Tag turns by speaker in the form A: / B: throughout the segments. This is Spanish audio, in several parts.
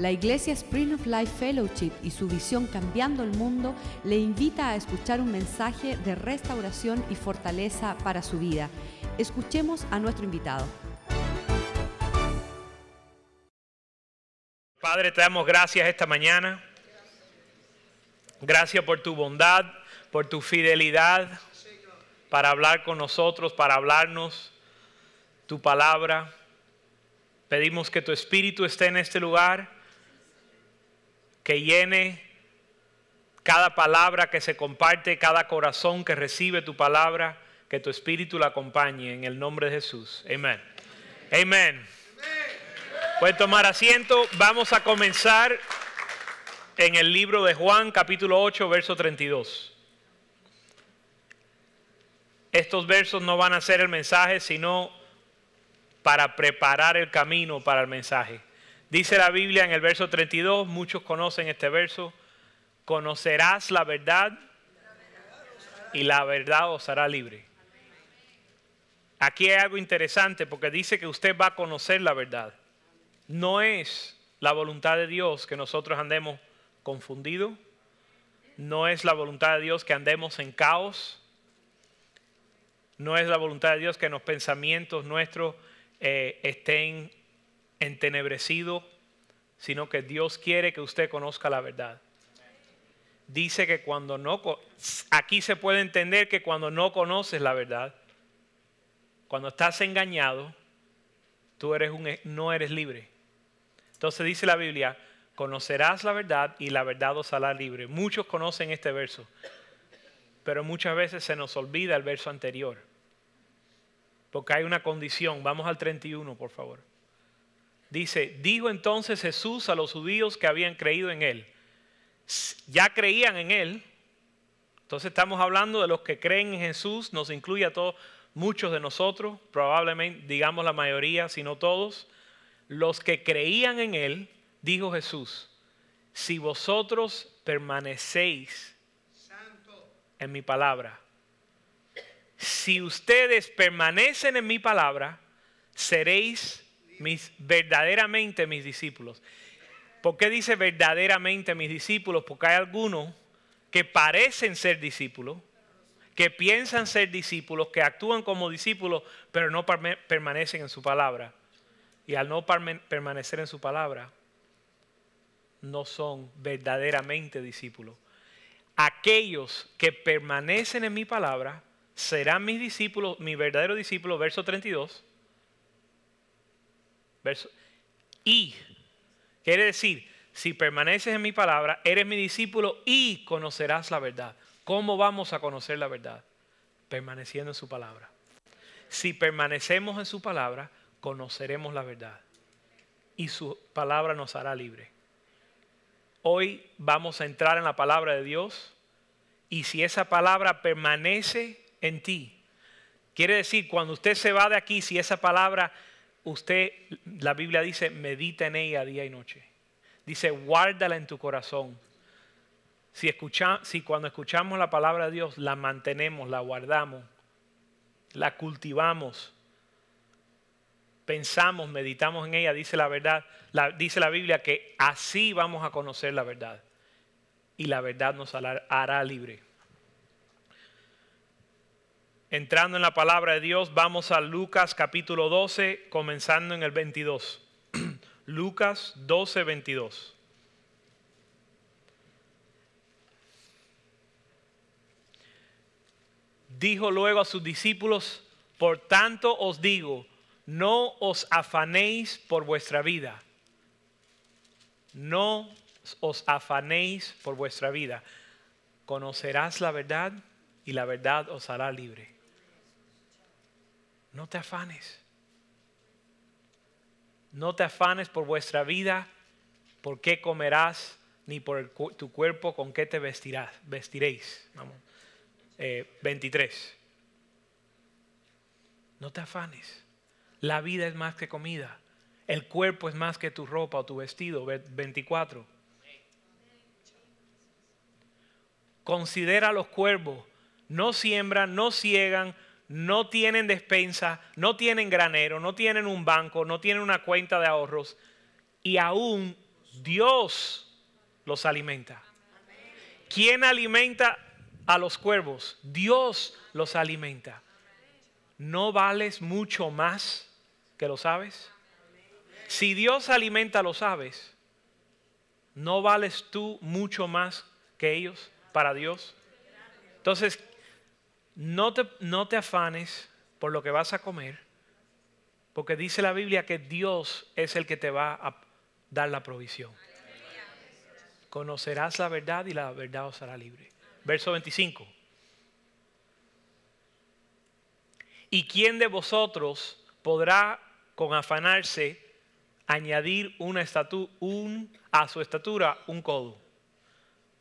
A: La Iglesia Spring of Life Fellowship y su visión Cambiando el Mundo le invita a escuchar un mensaje de restauración y fortaleza para su vida. Escuchemos a nuestro invitado.
B: Padre, te damos gracias esta mañana. Gracias por tu bondad, por tu fidelidad para hablar con nosotros, para hablarnos tu palabra. Pedimos que tu espíritu esté en este lugar que llene cada palabra que se comparte, cada corazón que recibe tu palabra, que tu espíritu la acompañe en el nombre de Jesús. Amén. Amén. Pueden tomar asiento. Vamos a comenzar en el libro de Juan, capítulo 8, verso 32. Estos versos no van a ser el mensaje, sino para preparar el camino para el mensaje. Dice la Biblia en el verso 32, muchos conocen este verso, conocerás la verdad y la verdad os hará libre. Aquí hay algo interesante porque dice que usted va a conocer la verdad. No es la voluntad de Dios que nosotros andemos confundidos. No es la voluntad de Dios que andemos en caos. No es la voluntad de Dios que los pensamientos nuestros eh, estén entenebrecido, sino que Dios quiere que usted conozca la verdad. Dice que cuando no, aquí se puede entender que cuando no conoces la verdad, cuando estás engañado, tú eres un, no eres libre. Entonces dice la Biblia, conocerás la verdad y la verdad os hará libre. Muchos conocen este verso, pero muchas veces se nos olvida el verso anterior. Porque hay una condición. Vamos al 31, por favor. Dice, dijo entonces Jesús a los judíos que habían creído en él. Ya creían en él. Entonces estamos hablando de los que creen en Jesús, nos incluye a todos, muchos de nosotros, probablemente digamos la mayoría, si no todos. Los que creían en él, dijo Jesús, si vosotros permanecéis en mi palabra, si ustedes permanecen en mi palabra, seréis mis, verdaderamente mis discípulos. ¿Por qué dice verdaderamente mis discípulos? Porque hay algunos que parecen ser discípulos, que piensan ser discípulos, que actúan como discípulos, pero no permanecen en su palabra. Y al no permanecer en su palabra, no son verdaderamente discípulos. Aquellos que permanecen en mi palabra serán mis discípulos, mi verdadero discípulo, verso 32 y, quiere decir, si permaneces en mi palabra, eres mi discípulo y conocerás la verdad. ¿Cómo vamos a conocer la verdad? Permaneciendo en su palabra. Si permanecemos en su palabra, conoceremos la verdad. Y su palabra nos hará libre. Hoy vamos a entrar en la palabra de Dios. Y si esa palabra permanece en ti, quiere decir, cuando usted se va de aquí, si esa palabra usted, la Biblia dice, medita en ella día y noche. Dice, guárdala en tu corazón. Si, escucha, si cuando escuchamos la palabra de Dios la mantenemos, la guardamos, la cultivamos, pensamos, meditamos en ella, dice la verdad, dice la Biblia que así vamos a conocer la verdad. Y la verdad nos hará libre entrando en la palabra de Dios, vamos a Lucas capítulo 12, comenzando en el 22. Lucas 12, 22. Dijo luego a sus discípulos, por tanto os digo, no os afanéis por vuestra vida. No os afanéis por vuestra vida. Conocerás la verdad y la verdad os hará libre. No te afanes. No te afanes por vuestra vida, por qué comerás, ni por tu cuerpo, con qué te vestirás, vestiréis. Vamos. 23. Eh, no te afanes. La vida es más que comida. El cuerpo es más que tu ropa o tu vestido. 24. Considera los cuervos. No siembran, no ciegan, no tienen despensa, no tienen granero, no tienen un banco, no tienen una cuenta de ahorros y aún Dios los alimenta. ¿Quién alimenta a los cuervos? Dios los alimenta. ¿No vales mucho más que los aves? Si Dios alimenta a los aves, ¿no vales tú mucho más que ellos para Dios? Entonces, no te, no te afanes por lo que vas a comer, porque dice la Biblia que Dios es el que te va a dar la provisión. Conocerás la verdad y la verdad os hará libre. Verso 25. ¿Y quién de vosotros podrá con afanarse añadir una un, a su estatura un codo?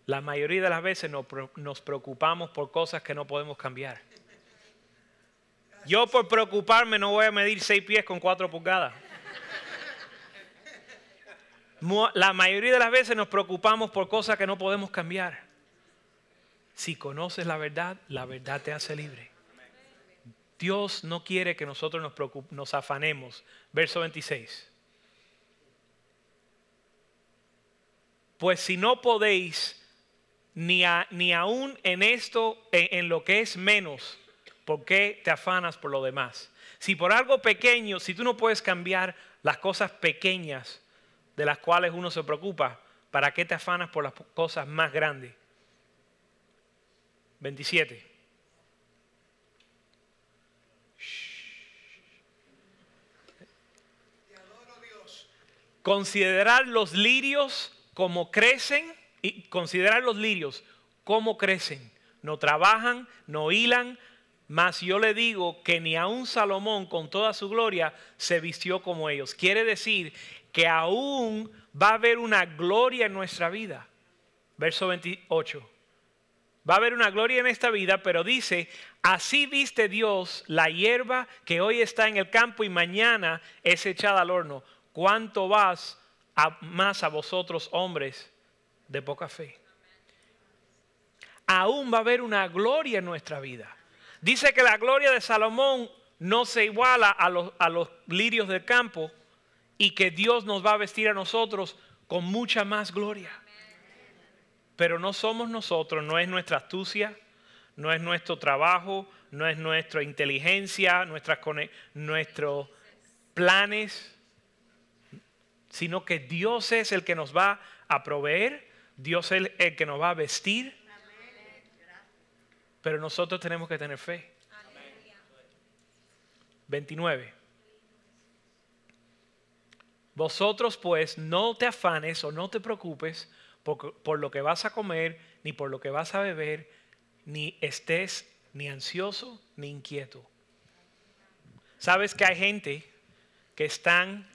B: La mayoría de las veces nos preocupamos por cosas que no podemos cambiar. Yo por preocuparme no voy a medir seis pies con cuatro pulgadas. La mayoría de las veces nos preocupamos por cosas que no podemos cambiar. Si conoces la verdad, la verdad te hace libre. Dios no quiere que nosotros nos, nos afanemos. Verso 26. Pues si no podéis, ni, ni aún en esto, en, lo que es menos, ¿por qué te afanas por lo demás? Si por algo pequeño, si tú no puedes cambiar las cosas pequeñas de las cuales uno se preocupa, ¿para qué te afanas por las cosas más grandes? 27. Considerar los lirios como crecen y considerar los lirios como crecen. No trabajan, no hilan, mas yo le digo que ni aun Salomón con toda su gloria se vistió como ellos. Quiere decir que aún va a haber una gloria en nuestra vida. Verso 28. Va a haber una gloria en esta vida, pero dice, así viste Dios la hierba que hoy está en el campo y mañana es echada al horno. ¿Cuánto vas más a vosotros hombres de poca fe? Aún va a haber una gloria en nuestra vida. Dice que la gloria de Salomón no se iguala a los, a los lirios del campo y que Dios nos va a vestir a nosotros con mucha más gloria. Pero no somos nosotros, no es nuestra astucia, no es nuestro trabajo, no es nuestra inteligencia, nuestros planes, sino que Dios es el que nos va a proveer, Dios es el que nos va a vestir. Pero nosotros tenemos que tener fe. 29. Vosotros pues no te afanes o no te preocupes por, lo que vas a comer, ni por lo que vas a beber, ni estés ni ansioso ni inquieto. Sabes que hay gente que están,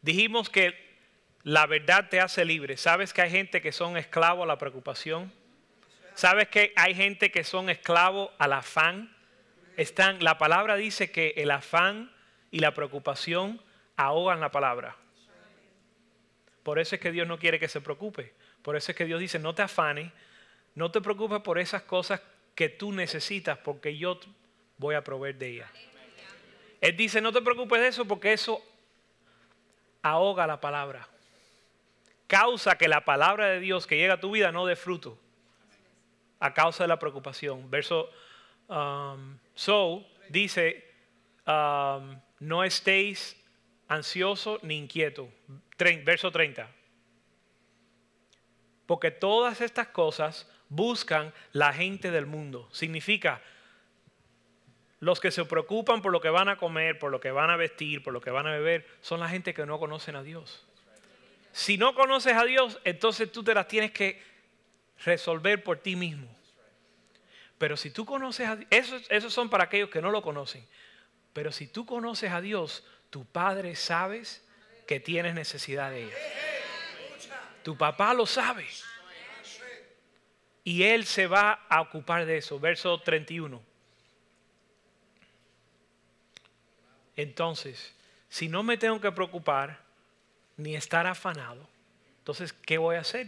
B: dijimos que la verdad te hace libre. Sabes que hay gente que son esclavos a la preocupación. Sabes que hay gente que son esclavos al afán. Están, la palabra dice que el afán y la preocupación ahogan la palabra. Por eso es que Dios no quiere que se preocupe. Por eso es que Dios dice, no te afanes, no te preocupes por esas cosas que tú necesitas, porque yo voy a proveer de ellas. Él dice, no te preocupes de eso, porque eso ahoga la palabra. Causa que la palabra de Dios que llega a tu vida no dé fruto. A causa de la preocupación. Verso, um, so, dice, um, no estéis ansioso ni inquieto. Verso 30. Porque todas estas cosas buscan la gente del mundo. Significa, los que se preocupan por lo que van a comer, por lo que van a vestir, por lo que van a beber, son la gente que no conocen a Dios. Si no conoces a Dios, entonces tú te las tienes que resolver por ti mismo. Pero si tú conoces a Dios, esos, son para aquellos que no lo conocen. Pero si tú conoces a Dios, tu Padre sabes que tienes necesidad de ella. Tu papá lo sabe. Y Él se va a ocupar de eso. Verso 31. Entonces, si no me tengo que preocupar ni estar afanado, entonces, ¿qué voy a hacer?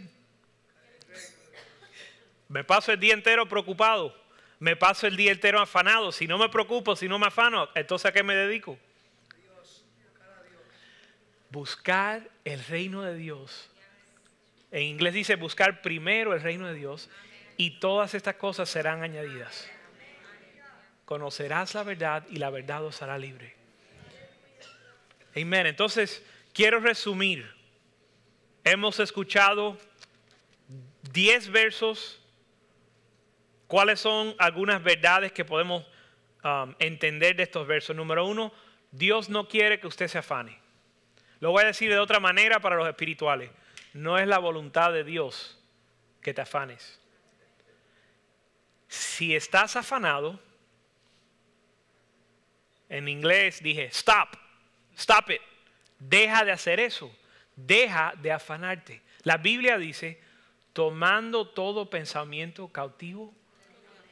B: Me paso el día entero preocupado. Me paso el día entero afanado. Si no me preocupo, si no me afano, entonces ¿a qué me dedico? buscar el reino de Dios. En inglés dice buscar primero el reino de Dios y todas estas cosas serán añadidas. Conocerás la verdad y la verdad os hará libre. Amén. Entonces, quiero resumir. Hemos escuchado 10 versos. ¿Cuáles son algunas verdades que podemos um, entender de estos versos? Número uno, Dios no quiere que usted se afane. Lo voy a decir de otra manera para los espirituales. No es la voluntad de Dios que te afanes. Si estás afanado, en inglés dije, stop, stop it. Deja de hacer eso. Deja de afanarte. La Biblia dice, tomando todo pensamiento cautivo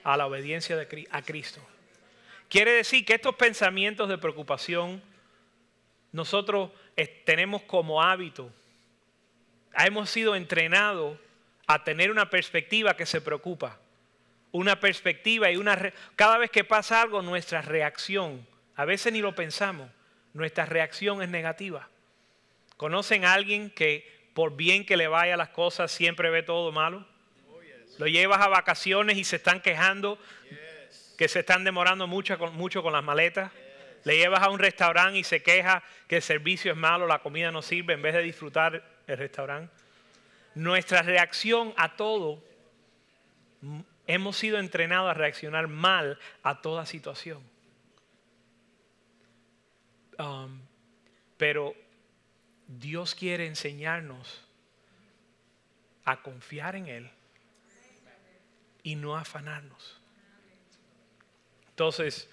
B: a la obediencia de, a Cristo. Quiere decir que estos pensamientos de preocupación, nosotros tenemos como hábito, hemos sido entrenados a tener una perspectiva que se preocupa. Una perspectiva y una... Cada vez que pasa algo, nuestra reacción, a veces ni lo pensamos, nuestra reacción es negativa. ¿Conocen a alguien que por bien que le vaya las cosas siempre ve todo malo? Lo llevas a vacaciones y se están quejando que se están demorando mucho, mucho con las maletas. Le llevas a un restaurante y se queja que el servicio es malo, la comida no sirve en vez de disfrutar el restaurante. Nuestra reacción a todo, hemos sido entrenados a reaccionar mal a toda situación. Um, pero Dios quiere enseñarnos a confiar en Él y no afanarnos. Entonces,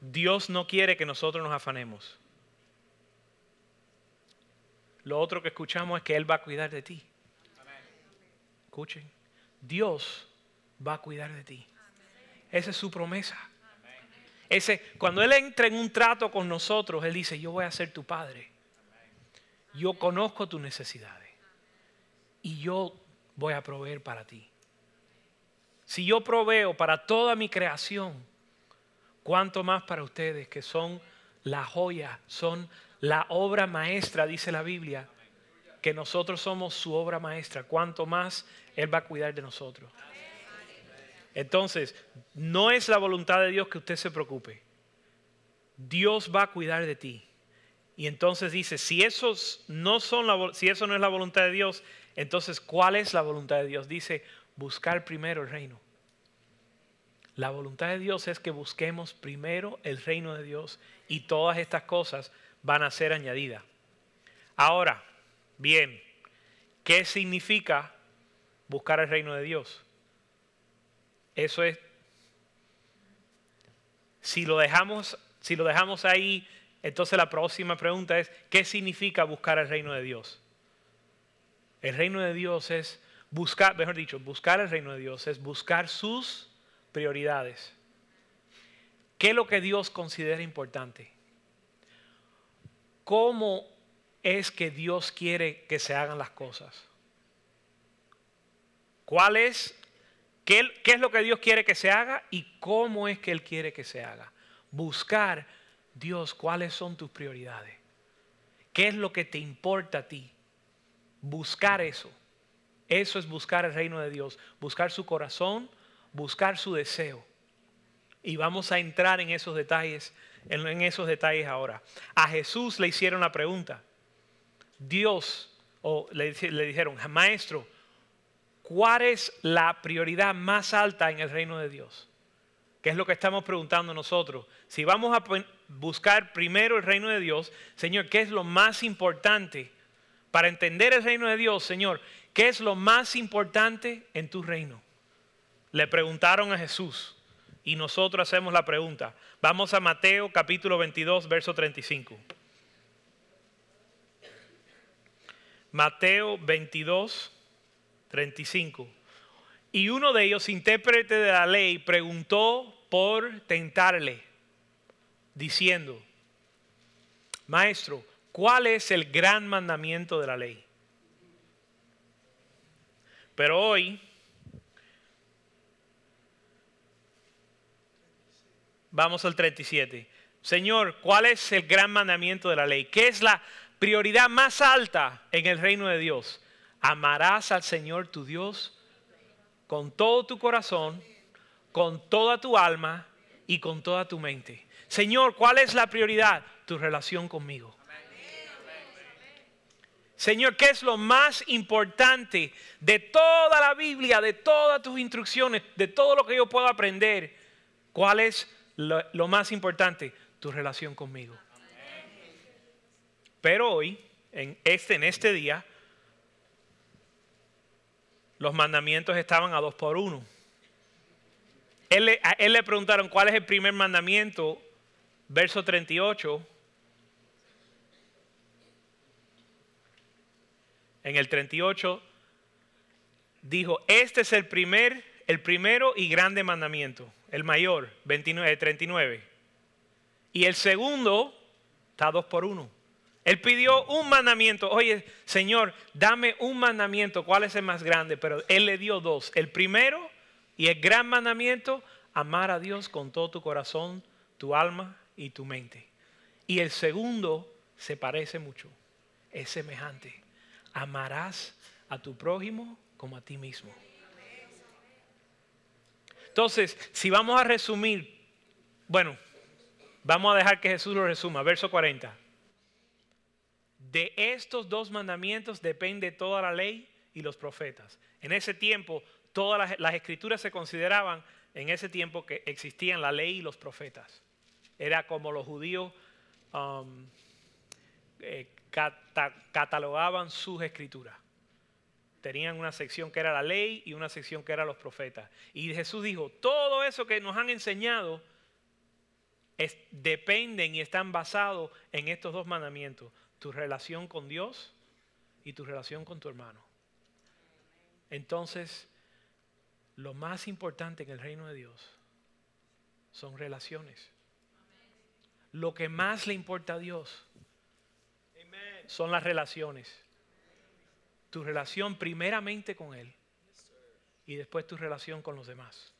B: Dios no quiere que nosotros nos afanemos. Lo otro que escuchamos es que Él va a cuidar de ti. Escuchen, Dios va a cuidar de ti. Esa es su promesa. Ese, cuando Él entra en un trato con nosotros, Él dice, yo voy a ser tu padre. Yo conozco tus necesidades. Y yo voy a proveer para ti. Si yo proveo para toda mi creación, cuánto más para ustedes que son la joya, son la obra maestra, dice la Biblia, que nosotros somos su obra maestra, cuánto más Él va a cuidar de nosotros. Entonces, no es la voluntad de Dios que usted se preocupe. Dios va a cuidar de ti. Y entonces dice, si, esos no son si eso no es la voluntad de Dios, entonces ¿cuál es la voluntad de Dios? Dice, buscar primero el reino. La voluntad de Dios es que busquemos primero el reino de Dios y todas estas cosas van a ser añadidas. Ahora, bien, ¿qué significa buscar el reino de Dios? Eso es, si lo dejamos, si lo dejamos ahí, entonces la próxima pregunta es, ¿qué significa buscar el reino de Dios? El reino de Dios es buscar, mejor dicho, buscar el reino de Dios es buscar sus prioridades. ¿Qué es lo que Dios considera importante? ¿Cómo es que Dios quiere que se hagan las cosas? ¿Cuál es, qué, es lo que Dios quiere que se haga y cómo es que Él quiere que se haga? Buscar, Dios, cuáles son tus prioridades. ¿Qué es lo que te importa a ti? Buscar eso. Eso es buscar el reino de Dios. Buscar su corazón, buscar su deseo. Y vamos a entrar en esos detalles, en, esos detalles ahora. A Jesús le hicieron la pregunta. Dios, o le dijeron, maestro, ¿cuál es la prioridad más alta en el reino de Dios? ¿Qué es lo que estamos preguntando nosotros? Si vamos a buscar primero el reino de Dios, Señor, ¿qué es lo más importante para entender el reino de Dios, Señor? ¿Qué es lo más importante en tu reino? le preguntaron a Jesús y nosotros hacemos la pregunta. Vamos a Mateo capítulo 22, verso 35. Mateo 22, 35. Y uno de ellos, intérprete de la ley, preguntó por tentarle, diciendo, Maestro, ¿cuál es el gran mandamiento de la ley? Pero hoy Vamos al 37. Señor, ¿cuál es el gran mandamiento de la ley? ¿Qué es la prioridad más alta en el reino de Dios. Amarás al Señor tu Dios con todo tu corazón, con toda tu alma y con toda tu mente. Señor, ¿cuál es la prioridad? Tu relación conmigo. Señor, ¿qué es lo más importante de toda la Biblia, de todas tus instrucciones, de todo lo que yo puedo aprender? ¿Cuál es lo, más importante? Tu relación conmigo. Pero hoy, en este, en este día, los mandamientos estaban a dos por uno. Él, a él le preguntaron cuál es el primer mandamiento, verso 38. en el 38, dijo, este es el primer, el primero y grande mandamiento, el mayor, 29, 39. Y el segundo está dos por uno. Él pidió un mandamiento. Oye, Señor, dame un mandamiento. ¿Cuál es el más grande? Pero Él le dio dos. El primero y el gran mandamiento, amar a Dios con todo tu corazón, tu alma y tu mente. Y el segundo se parece mucho. Es semejante amarás a tu prójimo como a ti mismo. Entonces, si vamos a resumir, bueno, vamos a dejar que Jesús lo resuma, verso 40. De estos dos mandamientos depende toda la ley y los profetas. En ese tiempo, todas las, escrituras se consideraban, en ese tiempo que existían la ley y los profetas. Era como los judíos um, eh, catalogaban sus escrituras. Tenían una sección que era la ley y una sección que era los profetas. Y Jesús dijo, todo eso que nos han enseñado dependen y están basados en estos dos mandamientos. Tu relación con Dios y tu relación con tu hermano. Entonces, lo más importante en el reino de Dios son relaciones. Lo que más le importa a Dios son las relaciones. Tu relación primeramente con Él y después tu relación con los demás.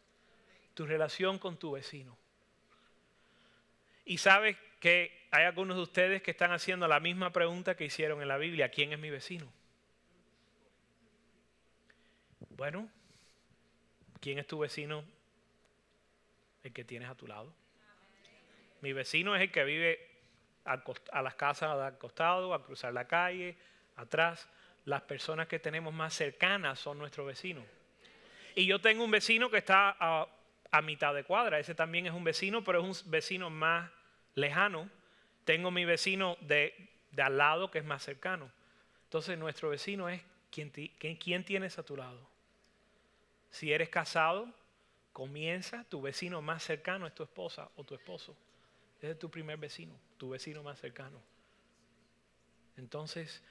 B: Tu relación con tu vecino. Y sabes que hay algunos de ustedes que están haciendo la misma pregunta que hicieron en la Biblia. ¿Quién es mi vecino? Bueno, ¿quién es tu vecino? El que tienes a tu lado. Mi vecino es el que vive a las casas al costado, a cruzar la calle, atrás. Las personas que tenemos más cercanas son nuestros vecinos. Y yo tengo un vecino que está a, mitad de cuadra. Ese también es un vecino, pero es un vecino más lejano. Tengo mi vecino de, al lado que es más cercano. Entonces nuestro vecino es quien, quien tienes a tu lado. Si eres casado, comienza, tu vecino más cercano es tu esposa o tu esposo. Ese es tu primer vecino, tu vecino más cercano. Entonces,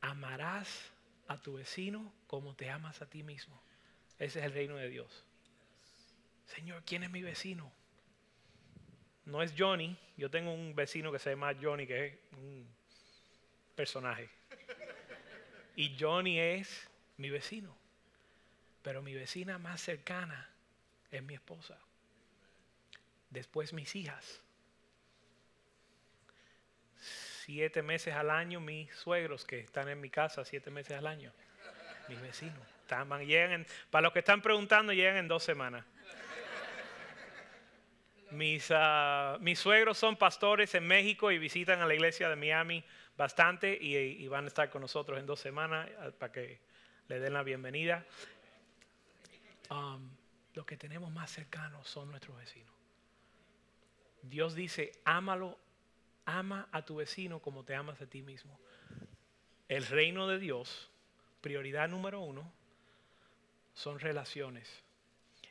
B: amarás a tu vecino como te amas a ti mismo. Ese es el reino de Dios. Señor, ¿quién es mi vecino? No es Johnny. Yo tengo un vecino que se llama Johnny, que es un personaje. Y Johnny es mi vecino. Pero mi vecina más cercana es mi esposa. Después mis hijas siete meses al año mis suegros que están en mi casa siete meses al año, mis vecinos. llegan para los que están preguntando, llegan en dos semanas. Mis, ah, mis suegros son pastores en México y visitan a la iglesia de Miami bastante y, van a estar con nosotros en dos semanas ah, para que le den la bienvenida. Los que tenemos más cercanos son nuestros vecinos. Dios dice, ámalo ama a tu vecino como te amas a ti mismo. El reino de Dios, prioridad número uno, son relaciones.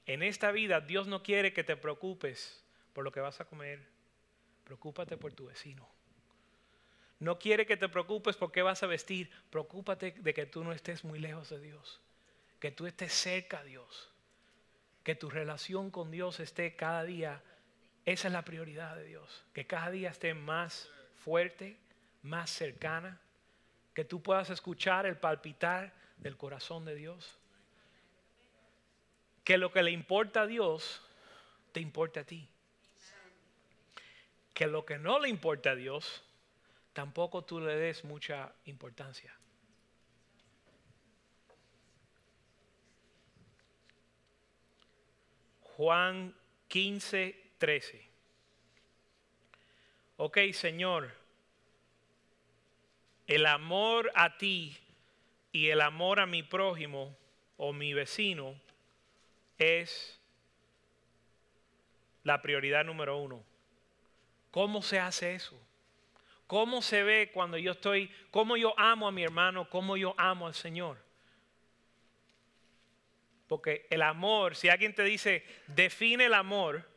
B: En esta vida Dios no quiere que te preocupes por lo que vas a comer. Preocúpate por tu vecino. No quiere que te preocupes por qué vas a vestir. Preocúpate de que tú no estés muy lejos de Dios. Que tú estés cerca a Dios. Que tu relación con Dios esté cada día esa es la prioridad de Dios. Que cada día esté más fuerte, más cercana. Que tú puedas escuchar el palpitar del corazón de Dios. Que lo que le importa a Dios, te importa a ti. Que lo que no le importa a Dios, tampoco tú le des mucha importancia. Juan 15, 13. Ok, Señor, el amor a ti y el amor a mi prójimo o mi vecino es la prioridad número uno. ¿Cómo se hace eso? ¿Cómo se ve cuando yo estoy, cómo yo amo a mi hermano, cómo yo amo al Señor? Porque el amor, si alguien te dice, define el amor,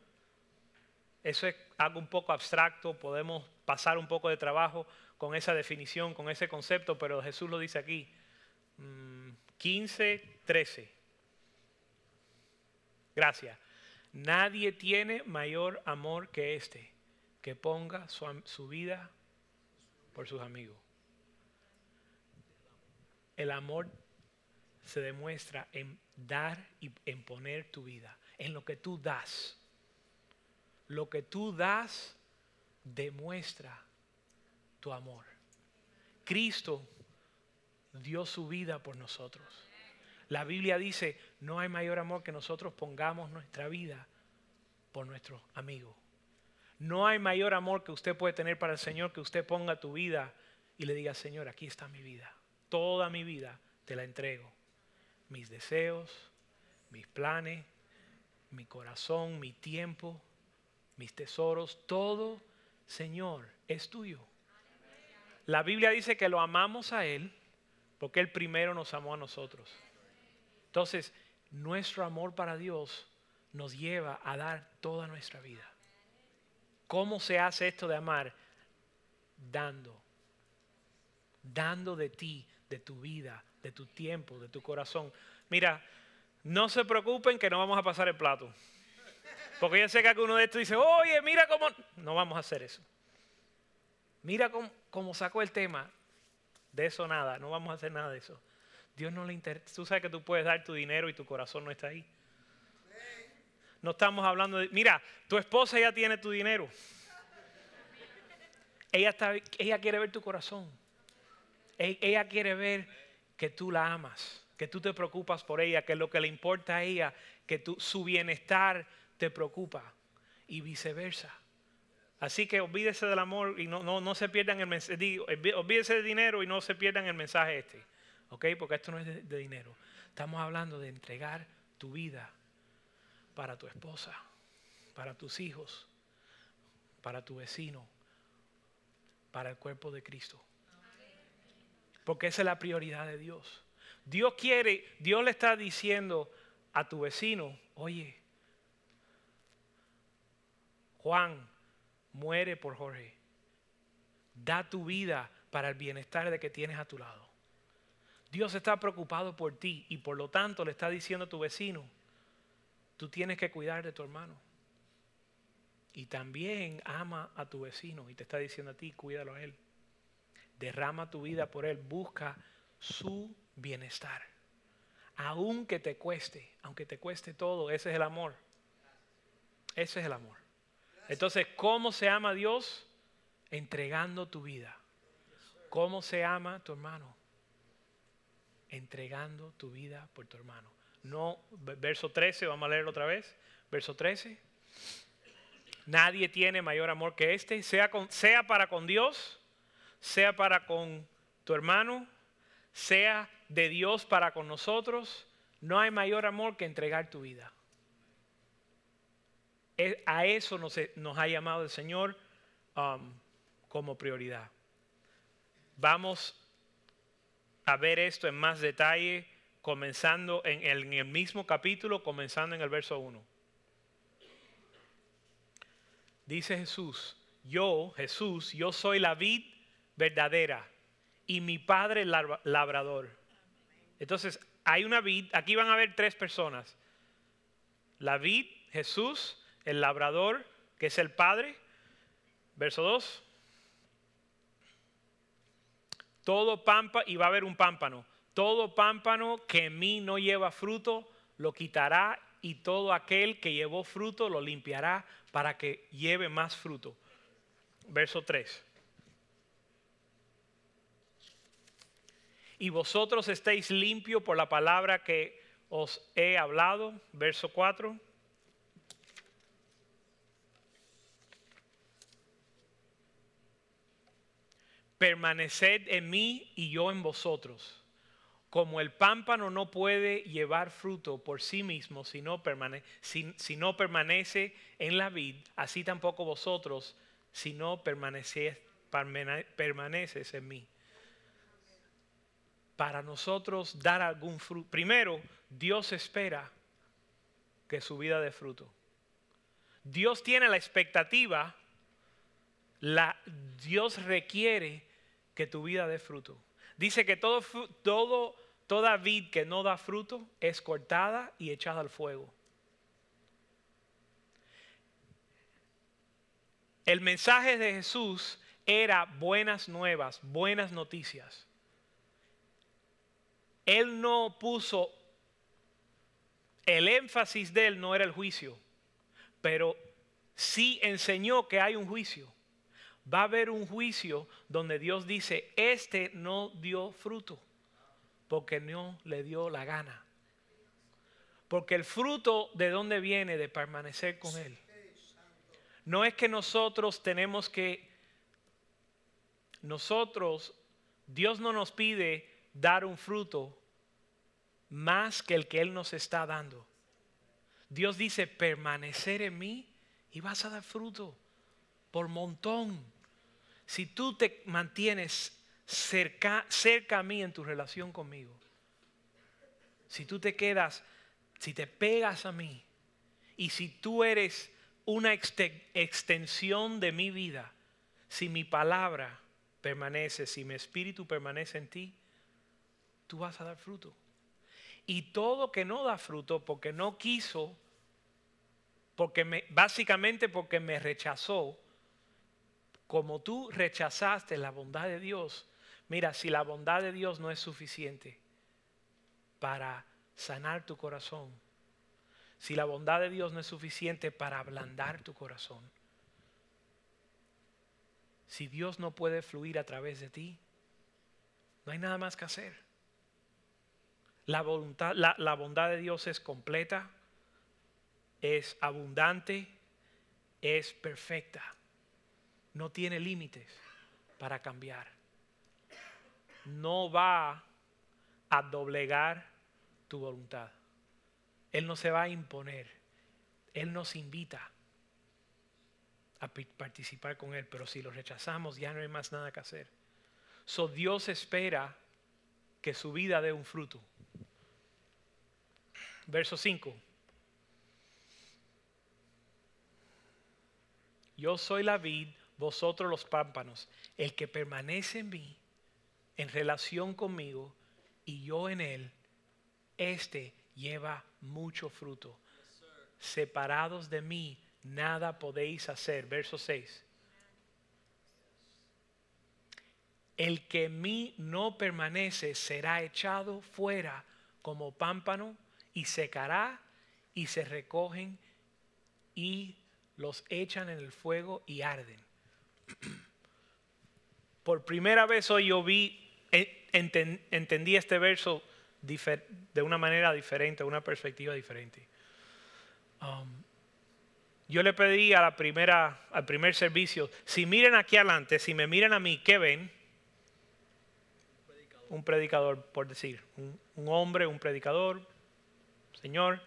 B: eso es algo un poco abstracto, podemos pasar un poco de trabajo con esa definición, con ese concepto, pero Jesús lo dice aquí. 15, mm, 13. Gracias. Nadie tiene mayor amor que este, que ponga su, su vida por sus amigos. El amor se demuestra en dar y en poner tu vida, en lo que tú das. Lo que tú das demuestra tu amor. Cristo dio su vida por nosotros. La Biblia dice, no hay mayor amor que nosotros pongamos nuestra vida por nuestro amigo. No hay mayor amor que usted puede tener para el Señor que usted ponga tu vida y le diga, Señor, aquí está mi vida. Toda mi vida te la entrego. Mis deseos, mis planes, mi corazón, mi tiempo, mis tesoros, todo, Señor, es tuyo. La Biblia dice que lo amamos a Él porque Él primero nos amó a nosotros. Entonces, nuestro amor para Dios nos lleva a dar toda nuestra vida. ¿Cómo se hace esto de amar? Dando. Dando de ti, de tu vida, de tu tiempo, de tu corazón. Mira, no se preocupen que no vamos a pasar el plato. Porque yo sé que alguno de estos dice, oye, mira cómo... No vamos a hacer eso. Mira cómo, cómo sacó el tema. De eso nada, no vamos a hacer nada de eso. Dios no le interesa. Tú sabes que tú puedes dar tu dinero y tu corazón no está ahí. No estamos hablando de, mira, tu esposa ya tiene tu dinero. Ella, está, ella quiere ver tu corazón. Ella quiere ver que tú la amas que tú te preocupas por ella, que lo que le importa a ella, que su bienestar te preocupa y viceversa. Así que olvídese del amor y no, no, se pierdan el mensaje, olvídese del dinero y no se pierdan el mensaje este, ¿ok? Porque esto no es de dinero. Estamos hablando de entregar tu vida para tu esposa, para tus hijos, para tu vecino, para el cuerpo de Cristo. Porque esa es la prioridad de Dios. Dios quiere, Dios le está diciendo a tu vecino, oye, Juan, muere por Jorge. Da tu vida para el bienestar de que tienes a tu lado. Dios está preocupado por ti y por lo tanto le está diciendo a tu vecino, tú tienes que cuidar de tu hermano. Y también ama a tu vecino y te está diciendo a ti, cuídalo a él. Derrama tu vida por él, busca su bienestar. Aunque te cueste, aunque te cueste todo, ese es el amor. Ese es el amor. Entonces, ¿cómo se ama a Dios? Entregando tu vida. ¿Cómo se ama tu hermano? Entregando tu vida por tu hermano. No, verso 13, vamos a leerlo otra vez. Verso 13. Nadie tiene mayor amor que este, sea, sea para con Dios, sea para con tu hermano, sea de Dios para con nosotros, no hay mayor amor que entregar tu vida. A eso nos, ha llamado el Señor um, como prioridad. Vamos a ver esto en más detalle, comenzando en el, el mismo capítulo, comenzando en el verso 1. Dice Jesús, yo, Jesús, yo soy la vid verdadera y mi padre labrador. Entonces, hay una vid, aquí van a ver tres personas. La vid, Jesús, el labrador, que es el padre. Verso 2. Todo pámpano, y va a haber un pámpano. Todo pámpano que en mí no lleva fruto, lo quitará y todo aquel que llevó fruto lo limpiará para que lleve más fruto. Verso 3. y vosotros estéis limpios por la palabra que os he hablado. Verso 4. Permaneced en mí y yo en vosotros. Como el pámpano no puede llevar fruto por sí mismo si no, si no permanece en la vid, así tampoco vosotros si no permaneces, permaneces en mí. Para nosotros dar algún fruto. Primero, Dios espera que su vida dé fruto. Dios tiene la expectativa, la, Dios requiere que tu vida dé fruto. Dice que todo, todo, toda vid que no da fruto es cortada y echada al fuego. El mensaje de Jesús era buenas nuevas, buenas noticias. Él no puso, el énfasis de él no era el juicio, pero sí enseñó que hay un juicio va a haber un juicio donde Dios dice, este no dio fruto porque no le dio la gana. Porque el fruto de dónde viene de permanecer con Él. No es que nosotros tenemos que, nosotros, Dios no nos pide dar un fruto más que el que Él nos está dando. Dios dice, permanecer en mí y vas a dar fruto por montón si tú te mantienes cerca, cerca a mí en tu relación conmigo, si tú te quedas, si te pegas a mí, y si tú eres una extensión de mi vida, si mi palabra permanece, si mi espíritu permanece en ti, tú vas a dar fruto. Y todo que no da fruto porque no quiso, porque me, básicamente porque me rechazó, como tú rechazaste la bondad de Dios, mira, si la bondad de Dios no es suficiente para sanar tu corazón, si la bondad de Dios no es suficiente para ablandar tu corazón, si Dios no puede fluir a través de ti, no hay nada más que hacer. La, voluntad, la, la bondad de Dios es completa, es abundante, es perfecta no tiene límites para cambiar. No va a doblegar tu voluntad. Él no se va a imponer. Él nos invita a participar con Él, pero si lo rechazamos ya no hay más nada que hacer. So Dios espera que su vida dé un fruto. Verso 5. Yo soy la vid, vosotros los pámpanos, el que permanece en mí, en relación conmigo, y yo en él, este lleva mucho fruto. Separados de mí, nada podéis hacer. Verso 6. El que en mí no permanece será echado fuera como pámpano y secará y se recogen y los echan en el fuego y arden. Por primera vez hoy yo vi, entendí este verso de una manera diferente, una perspectiva diferente. Um, yo le pedí al primer servicio, si miren aquí adelante, si me miran a mí, ¿qué ven? Un predicador, por decir, un hombre, un predicador, Señor.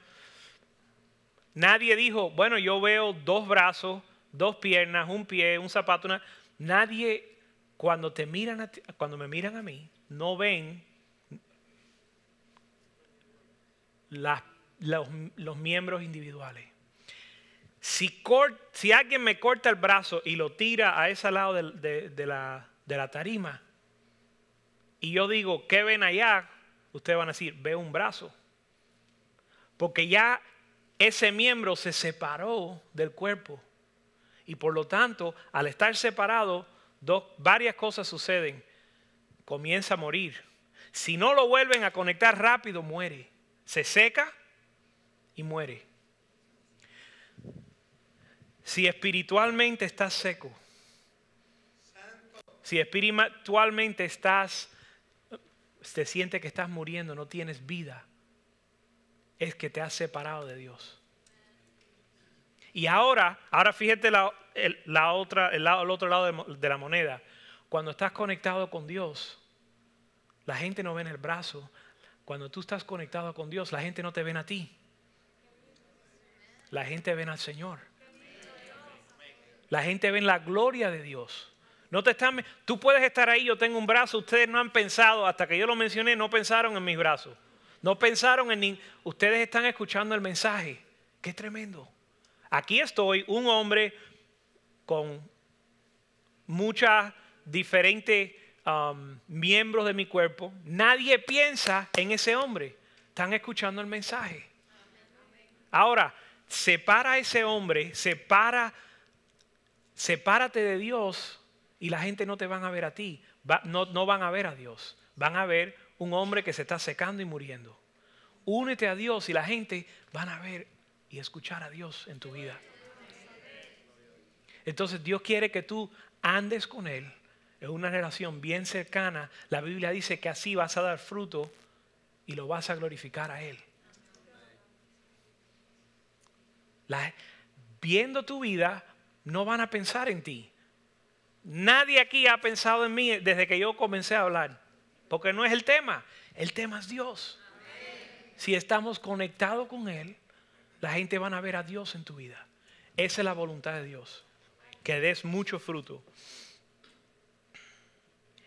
B: Nadie dijo, bueno, yo veo dos brazos, dos piernas, un pie, un zapato. Nadie, cuando, te miran cuando me miran a mí, no ven los, miembros individuales. Si, si, alguien me corta el brazo y lo tira a ese lado de, la, de la tarima, y yo digo, ¿qué ven allá? Ustedes van a decir, veo un brazo. Porque ya ese miembro se separó del cuerpo. Y por lo tanto, al estar separado, varias cosas suceden. Comienza a morir. Si no lo vuelven a conectar rápido, muere. Se seca y muere. Si espiritualmente estás seco, si espiritualmente estás te sientes que estás muriendo, no tienes vida, es que te has separado de Dios. Y ahora, ahora fíjate la, la otra, el, lado, el otro lado de, de la moneda. Cuando estás conectado con Dios, la gente no ve en el brazo. Cuando tú estás conectado con Dios, la gente no te ven a ti. La gente ven al Señor. La gente ve la gloria de Dios. No te están, tú puedes estar ahí, yo tengo un brazo, ustedes no han pensado, hasta que yo lo mencioné, no pensaron en mis brazos. No pensaron en ni, ustedes están escuchando el mensaje. Qué tremendo. Aquí estoy, un hombre con muchas diferentes um, miembros de mi cuerpo. Nadie piensa en ese hombre. Están escuchando el mensaje. Ahora, separa a ese hombre, separa, sepárate de Dios y la gente no te van a ver a ti, no, no van a ver a Dios, van a ver un hombre que se está secando y muriendo. Únete a Dios y la gente van a ver y escuchar a Dios en tu vida. Entonces Dios quiere que tú andes con Él en una relación bien cercana. La Biblia dice que así vas a dar fruto y lo vas a glorificar a Él. viendo tu vida, no van a pensar en ti. Nadie aquí ha pensado en mí desde que yo comencé a hablar, porque no es el tema, el tema es Dios. Si estamos conectados con Él, la gente van a ver a Dios en tu vida. Esa es la voluntad de Dios, que des mucho fruto.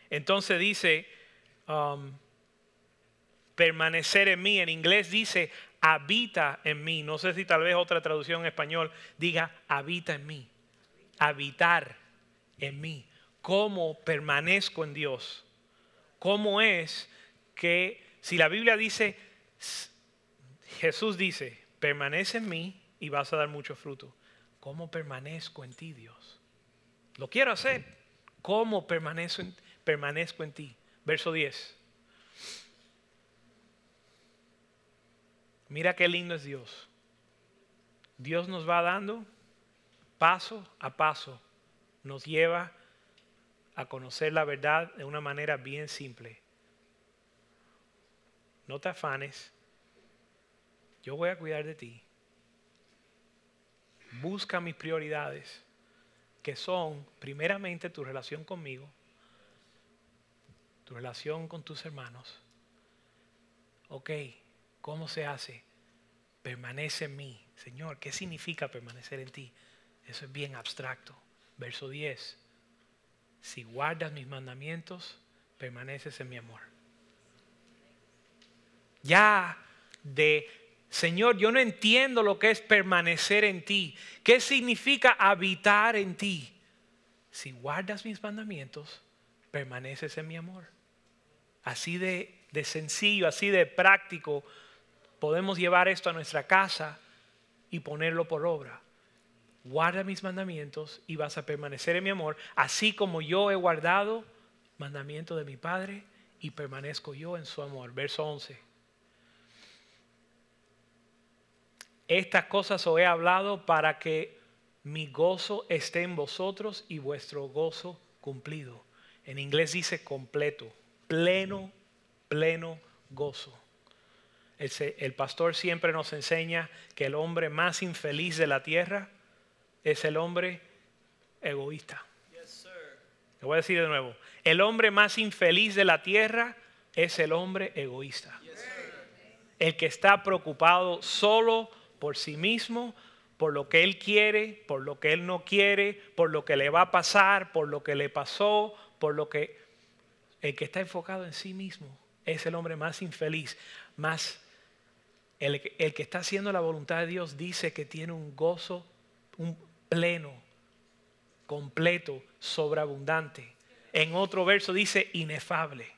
B: Entonces dice, um, permanecer en mí, en inglés dice, habita en mí. No sé si tal vez otra traducción en español diga, habita en mí. Habitar en mí, cómo permanezco en Dios, cómo es que si la Biblia dice, Jesús dice, permanece en mí y vas a dar mucho fruto, ¿cómo permanezco en ti, Dios? Lo quiero hacer, ¿cómo permanezco en, permanezco en ti? Verso 10. Mira qué lindo es Dios. Dios nos va dando paso a paso nos lleva a conocer la verdad de una manera bien simple. No te afanes. Yo voy a cuidar de ti. Busca mis prioridades, que son primeramente tu relación conmigo, tu relación con tus hermanos. Ok, ¿cómo se hace? Permanece en mí. Señor, ¿qué significa permanecer en ti? Eso es bien abstracto. Verso 10. Si guardas mis mandamientos, permaneces en mi amor. Ya de, Señor, yo no entiendo lo que es permanecer en ti. ¿Qué significa habitar en ti? Si guardas mis mandamientos, permaneces en mi amor. Así de, sencillo, así de práctico, podemos llevar esto a nuestra casa y ponerlo por obra guarda mis mandamientos y vas a permanecer en mi amor, así como yo he guardado mandamiento de mi Padre y permanezco yo en su amor. Verso 11. Estas cosas os he hablado para que mi gozo esté en vosotros y vuestro gozo cumplido. En inglés dice completo, pleno, pleno gozo. el pastor siempre nos enseña que el hombre más infeliz de la tierra es el hombre egoísta. Le voy a decir de nuevo, el hombre más infeliz de la tierra es el hombre egoísta. El que está preocupado solo por sí mismo, por lo que él quiere, por lo que él no quiere, por lo que le va a pasar, por lo que le pasó, por lo que... El que está enfocado en sí mismo es el hombre más infeliz, más... El, el que está haciendo la voluntad de Dios dice que tiene un gozo, un, pleno, completo, sobreabundante. En otro verso dice inefable.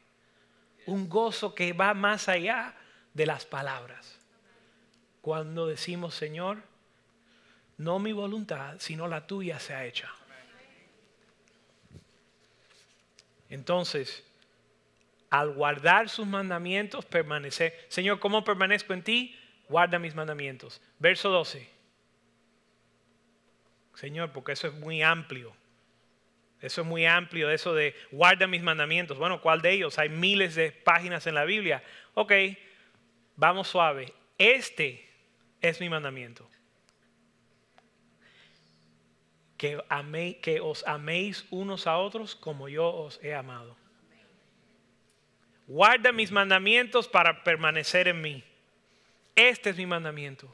B: Un gozo que va más allá de las palabras. Cuando decimos, Señor, no mi voluntad, sino la tuya se ha hecha. Entonces, al guardar sus mandamientos, permanecer. Señor, ¿cómo permanezco en ti? Guarda mis mandamientos. Verso 12. Señor, porque eso es muy amplio. Eso es muy amplio, eso de guarda mis mandamientos. Bueno, ¿cuál de ellos? Hay miles de páginas en la Biblia. Ok, vamos suave. Este es mi mandamiento. Que, que os améis unos a otros como yo os he amado. Guarda mis mandamientos para permanecer en mí. Este es mi mandamiento.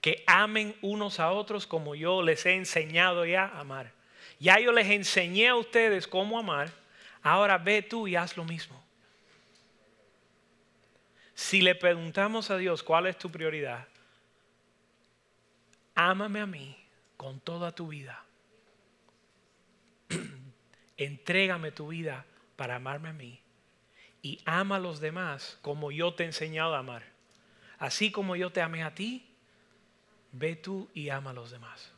B: Que amen unos a otros como yo les he enseñado ya a amar. Ya yo les enseñé a ustedes cómo amar. Ahora ve tú y haz lo mismo. Si le preguntamos a Dios cuál es tu prioridad, ámame a mí con toda tu vida. Entrégame tu vida para amarme a mí. Y ama a los demás como yo te he enseñado a amar. Así como yo te amé a ti, ve tú y ama a los demás.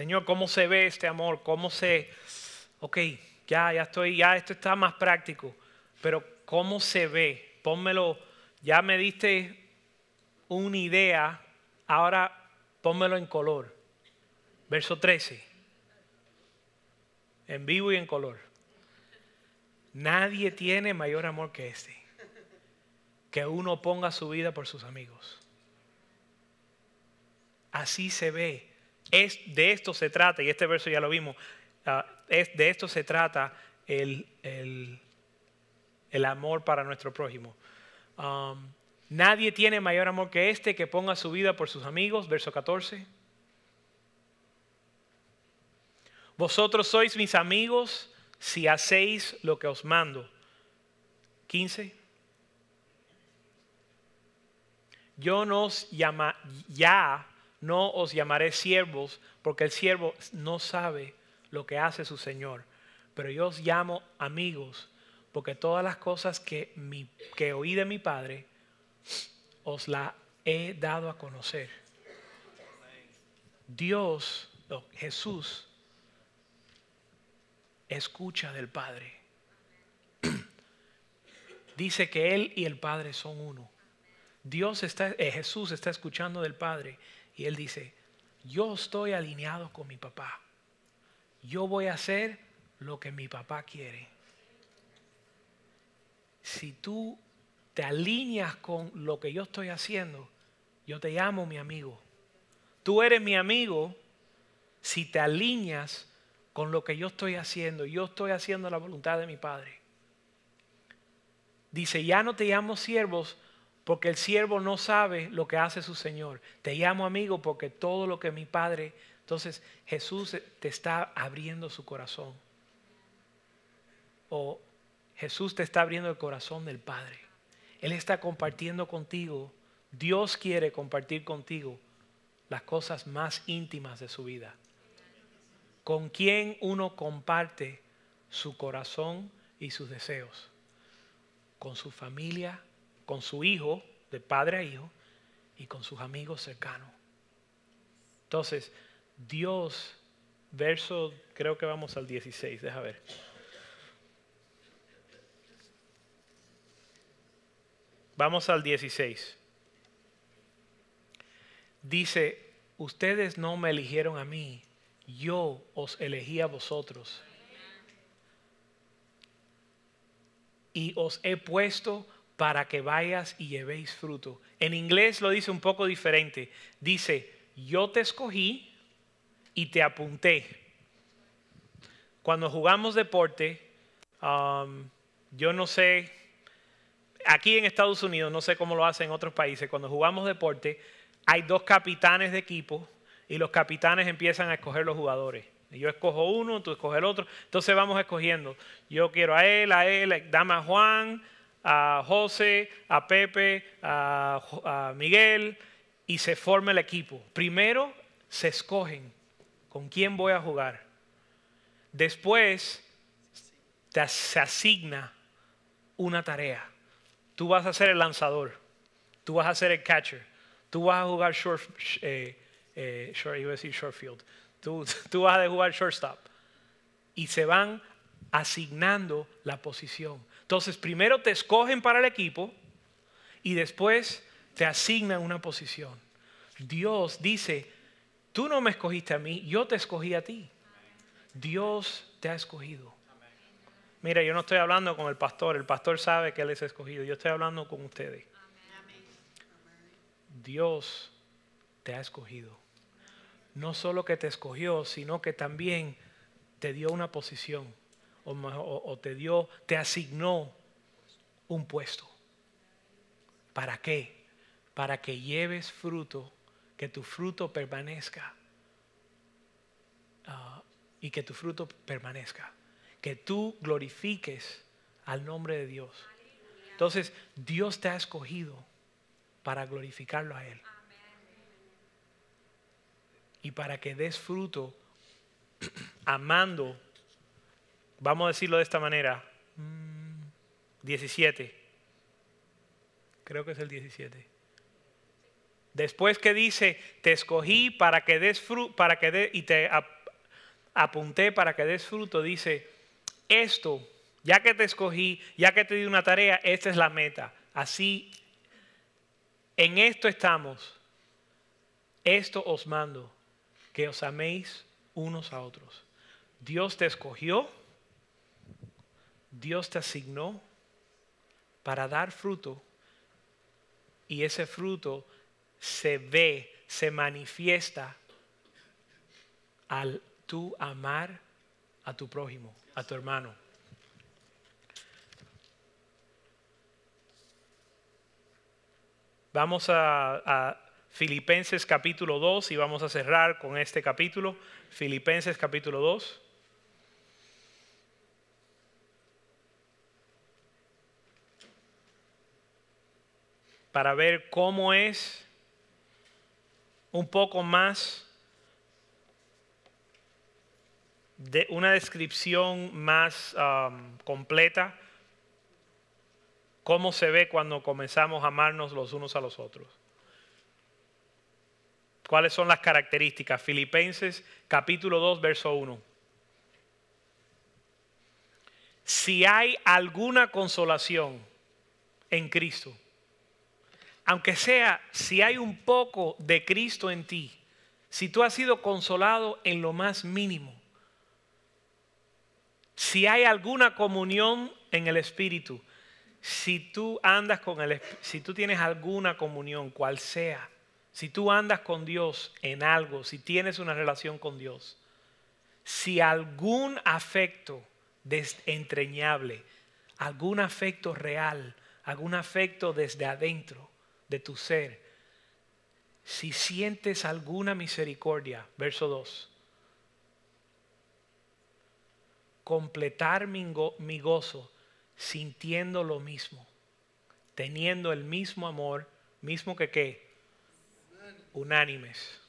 B: Señor, ¿cómo se ve este amor? ¿Cómo se... Ok, ya, ya estoy, ya esto está más práctico, pero ¿cómo se ve? Pónmelo, ya me diste una idea, ahora pónmelo en color. Verso 13. En vivo y en color. Nadie tiene mayor amor que este. Que uno ponga su vida por sus amigos. Así se ve. Es, de esto se trata, y este verso ya lo vimos. Ah, es, de esto se trata el, el, amor para nuestro prójimo. Um, Nadie tiene mayor amor que este que ponga su vida por sus amigos. Verso 14. Vosotros sois mis amigos si hacéis lo que os mando. 15. Yo no os llama, ya no os llamaré siervos, porque el siervo no sabe lo que hace su Señor. Pero yo os llamo amigos, porque todas las cosas que, oí de mi Padre, os la he dado a conocer. Dios, Jesús, escucha del Padre. Dice que Él y el Padre son uno. Dios está, eh, Jesús está escuchando del Padre y Él dice, yo estoy alineado con mi papá. Yo voy a hacer lo que mi papá quiere. Si tú te alineas con lo que yo estoy haciendo, yo te llamo mi amigo. Tú eres mi amigo si te alineas con lo que yo estoy haciendo. Yo estoy haciendo la voluntad de mi Padre. Dice, ya no te llamo siervos porque el siervo no sabe lo que hace su Señor. Te llamo amigo porque todo lo que mi Padre... Entonces Jesús te está abriendo su corazón. O Jesús te está abriendo el corazón del Padre. Él está compartiendo contigo, Dios quiere compartir contigo las cosas más íntimas de su vida. Con quién uno comparte su corazón y sus deseos. Con su familia, con su hijo, de padre a hijo, y con sus amigos cercanos. Entonces, Dios, verso, creo que vamos al 16, deja ver. Vamos al 16. Dice, ustedes no me eligieron a mí, yo os elegí a vosotros. Y os he puesto para que vayas y llevéis fruto. En inglés lo dice un poco diferente. Dice, yo te escogí y te apunté. Cuando jugamos deporte, um, yo no sé aquí en Estados Unidos, no sé cómo lo hacen en otros países, cuando jugamos deporte, hay dos capitanes de equipo y los capitanes empiezan a escoger los jugadores. Yo escojo uno, tú escoges el otro. Entonces vamos escogiendo. Yo quiero a él, a él, dame a Juan, a José, a Pepe, a, Miguel y se forma el equipo. Primero se escogen con quién voy a jugar. Después se asigna una tarea. Tú vas a ser el lanzador. Tú vas a ser el catcher. Tú vas a jugar short, eh, eh, short, a decir short field. Tú, tú vas a jugar shortstop. Y se van asignando la posición. Entonces, primero te escogen para el equipo y después te asigna una posición. Dios dice, tú no me escogiste a mí, yo te escogí a ti. Dios te ha escogido. Mira, yo no estoy hablando con el pastor, el pastor sabe que él es escogido, yo estoy hablando con ustedes. Dios te ha escogido. No solo que te escogió, sino que también te dio una posición o, te dio, te asignó un puesto. ¿Para qué? Para que lleves fruto, que tu fruto permanezca. Ah, y que tu fruto permanezca. Que tú glorifiques al nombre de Dios. Entonces, Dios te ha escogido para glorificarlo a Él. Y para que des fruto amando, vamos a decirlo de esta manera, 17. Mm, Creo que es el 17. Después que dice, te escogí para que des fruto, para que de, y te apunté para que des fruto, dice, esto, ya que te escogí, ya que te di una tarea, esta es la meta. Así, en esto estamos. Esto os mando, que os améis unos a otros. Dios te escogió, Dios te asignó para dar fruto y ese fruto se ve, se manifiesta al tú amar a tu prójimo, a tu hermano. Vamos a, Filipenses capítulo 2 y vamos a cerrar con este capítulo. Filipenses capítulo 2. Para ver cómo es un poco más de una descripción más um, completa cómo se ve cuando comenzamos a amarnos los unos a los otros. ¿Cuáles son las características? Filipenses capítulo 2, verso 1. Si hay alguna consolación en Cristo, aunque sea si hay un poco de Cristo en ti, si tú has sido consolado en lo más mínimo, si hay alguna comunión en el Espíritu, si tú andas con el si tú tienes alguna comunión, cual sea, si tú andas con Dios en algo, si tienes una relación con Dios, si algún afecto entrañable, algún afecto real, algún afecto desde adentro de tu ser, si sientes alguna misericordia, verso 2, completar mi, mi gozo sintiendo lo mismo, teniendo el mismo amor, mismo que qué, unánimes,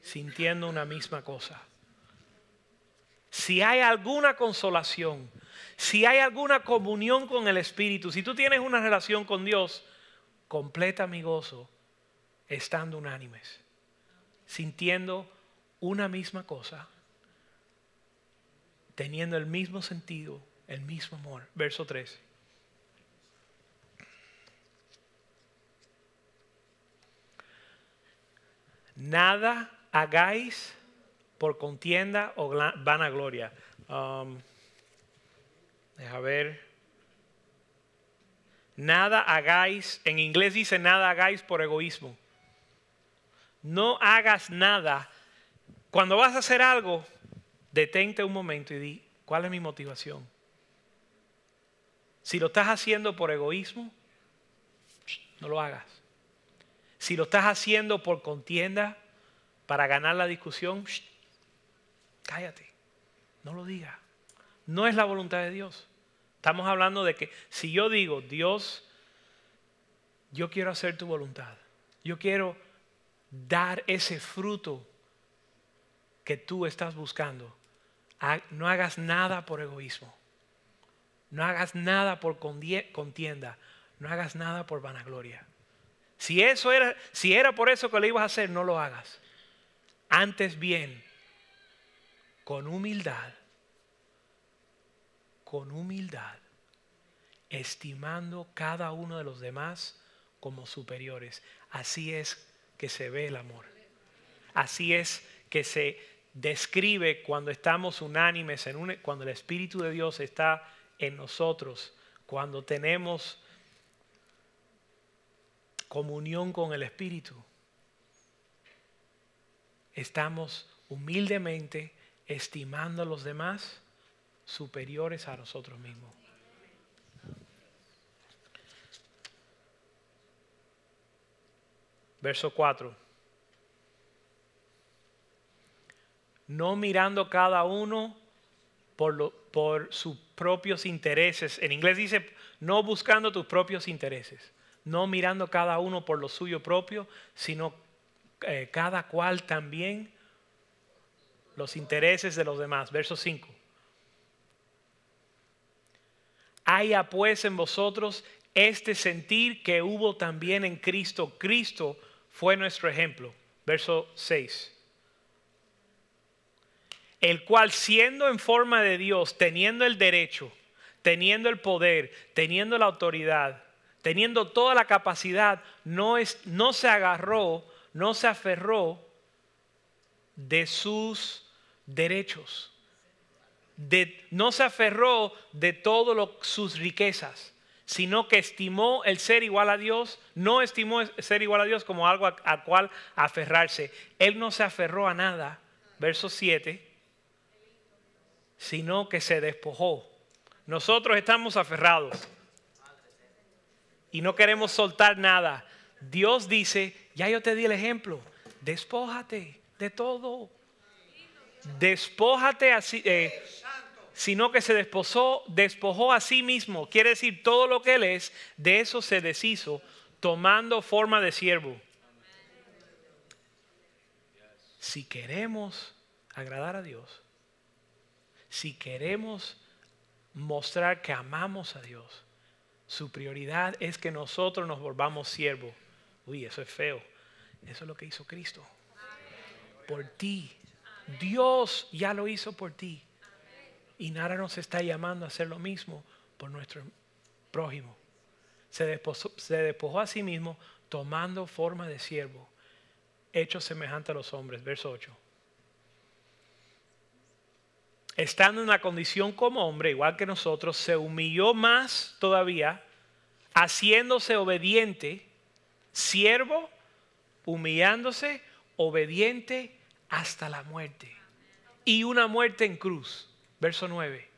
B: sintiendo una misma cosa. Si hay alguna consolación, si hay alguna comunión con el Espíritu, si tú tienes una relación con Dios, completa mi gozo estando unánimes, sintiendo una misma cosa, teniendo el mismo sentido, el mismo amor. Verso 3. Nada hagáis por contienda o vanagloria. Um, deja ver. Nada hagáis, en inglés dice nada hagáis por egoísmo. No hagas nada. Cuando vas a hacer algo, detente un momento y di, ¿cuál es mi motivación? Si lo estás haciendo por egoísmo, no lo hagas. Si lo estás haciendo por contienda, para ganar la discusión, cállate, no lo digas. No es la voluntad de Dios. Estamos hablando de que si yo digo, Dios, yo quiero hacer tu voluntad, yo quiero dar ese fruto que tú estás buscando, no hagas nada por egoísmo, no hagas nada por contienda, no hagas nada por vanagloria. Si eso era, si era por eso que lo ibas a hacer, no lo hagas. Antes bien, con humildad, con humildad, estimando cada uno de los demás como superiores. Así es que se ve el amor. Así es que se describe cuando estamos unánimes, en cuando el Espíritu de Dios está en nosotros, cuando tenemos comunión con el Espíritu. Estamos humildemente estimando a los demás superiores a nosotros mismos. Verso 4. No mirando cada uno por, por sus propios intereses. En inglés dice, no buscando tus propios intereses. No mirando cada uno por lo suyo propio, sino eh, cada cual también los intereses de los demás. Verso 5. Haya pues en vosotros este sentir que hubo también en Cristo. Cristo fue nuestro ejemplo. Verso 6. El cual siendo en forma de Dios, teniendo el derecho, teniendo el poder, teniendo la autoridad, teniendo toda la capacidad, no, es, no se agarró, no se aferró de sus derechos. No se aferró de todas sus riquezas sino que estimó el ser igual a Dios, no estimó ser igual a Dios como algo a, cual aferrarse. Él no se aferró a nada, verso 7, sino que se despojó. Nosotros estamos aferrados y no queremos soltar nada. Dios dice, ya yo te di el ejemplo, despójate de todo. Despójate así. Eh, sino que se desposó, despojó a sí mismo, quiere decir todo lo que él es, de eso se deshizo, tomando forma de siervo. Si queremos agradar a Dios, si queremos mostrar que amamos a Dios, su prioridad es que nosotros nos volvamos siervos. Uy, eso es feo. Eso es lo que hizo Cristo. Por ti. Dios ya lo hizo por ti. Y nada nos está llamando a hacer lo mismo por nuestro prójimo. Se despojó, a sí mismo tomando forma de siervo, hecho semejante a los hombres. Verso 8. Estando en una condición como hombre, igual que nosotros, se humilló más todavía, haciéndose obediente, siervo, humillándose, obediente hasta la muerte. Y una muerte en cruz. Verso 9.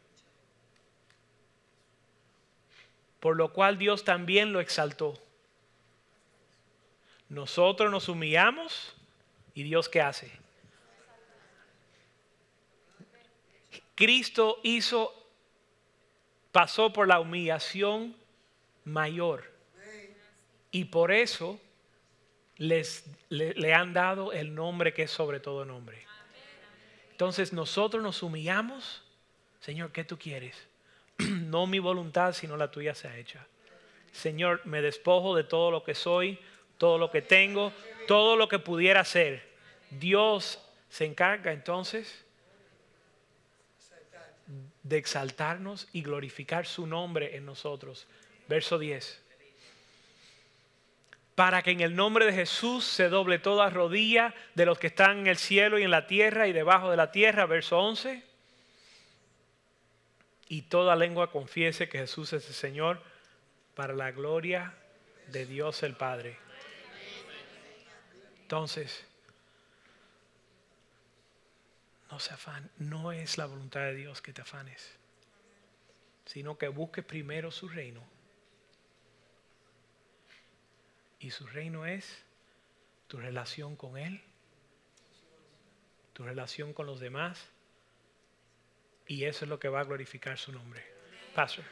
B: Por lo cual Dios también lo exaltó. Nosotros nos humillamos y Dios qué hace? Cristo hizo, pasó por la humillación mayor. Y por eso les, le, han dado el nombre que es sobre todo nombre. Entonces nosotros nos humillamos Señor, ¿qué tú quieres? no mi voluntad, sino la tuya sea hecha. Señor, me despojo de todo lo que soy, todo lo que tengo, todo lo que pudiera ser. Dios se encarga entonces de exaltarnos y glorificar su nombre en nosotros. Verso 10. Para que en el nombre de Jesús se doble toda rodilla de los que están en el cielo y en la tierra y debajo de la tierra. Verso 11 y toda lengua confiese que Jesús es el Señor para la gloria de Dios el Padre. Entonces, no se afan, no es la voluntad de Dios que te afanes, sino que busques primero su reino. Y su reino es tu relación con Él, tu relación con los demás y eso es lo que va a glorificar su nombre. Pastor.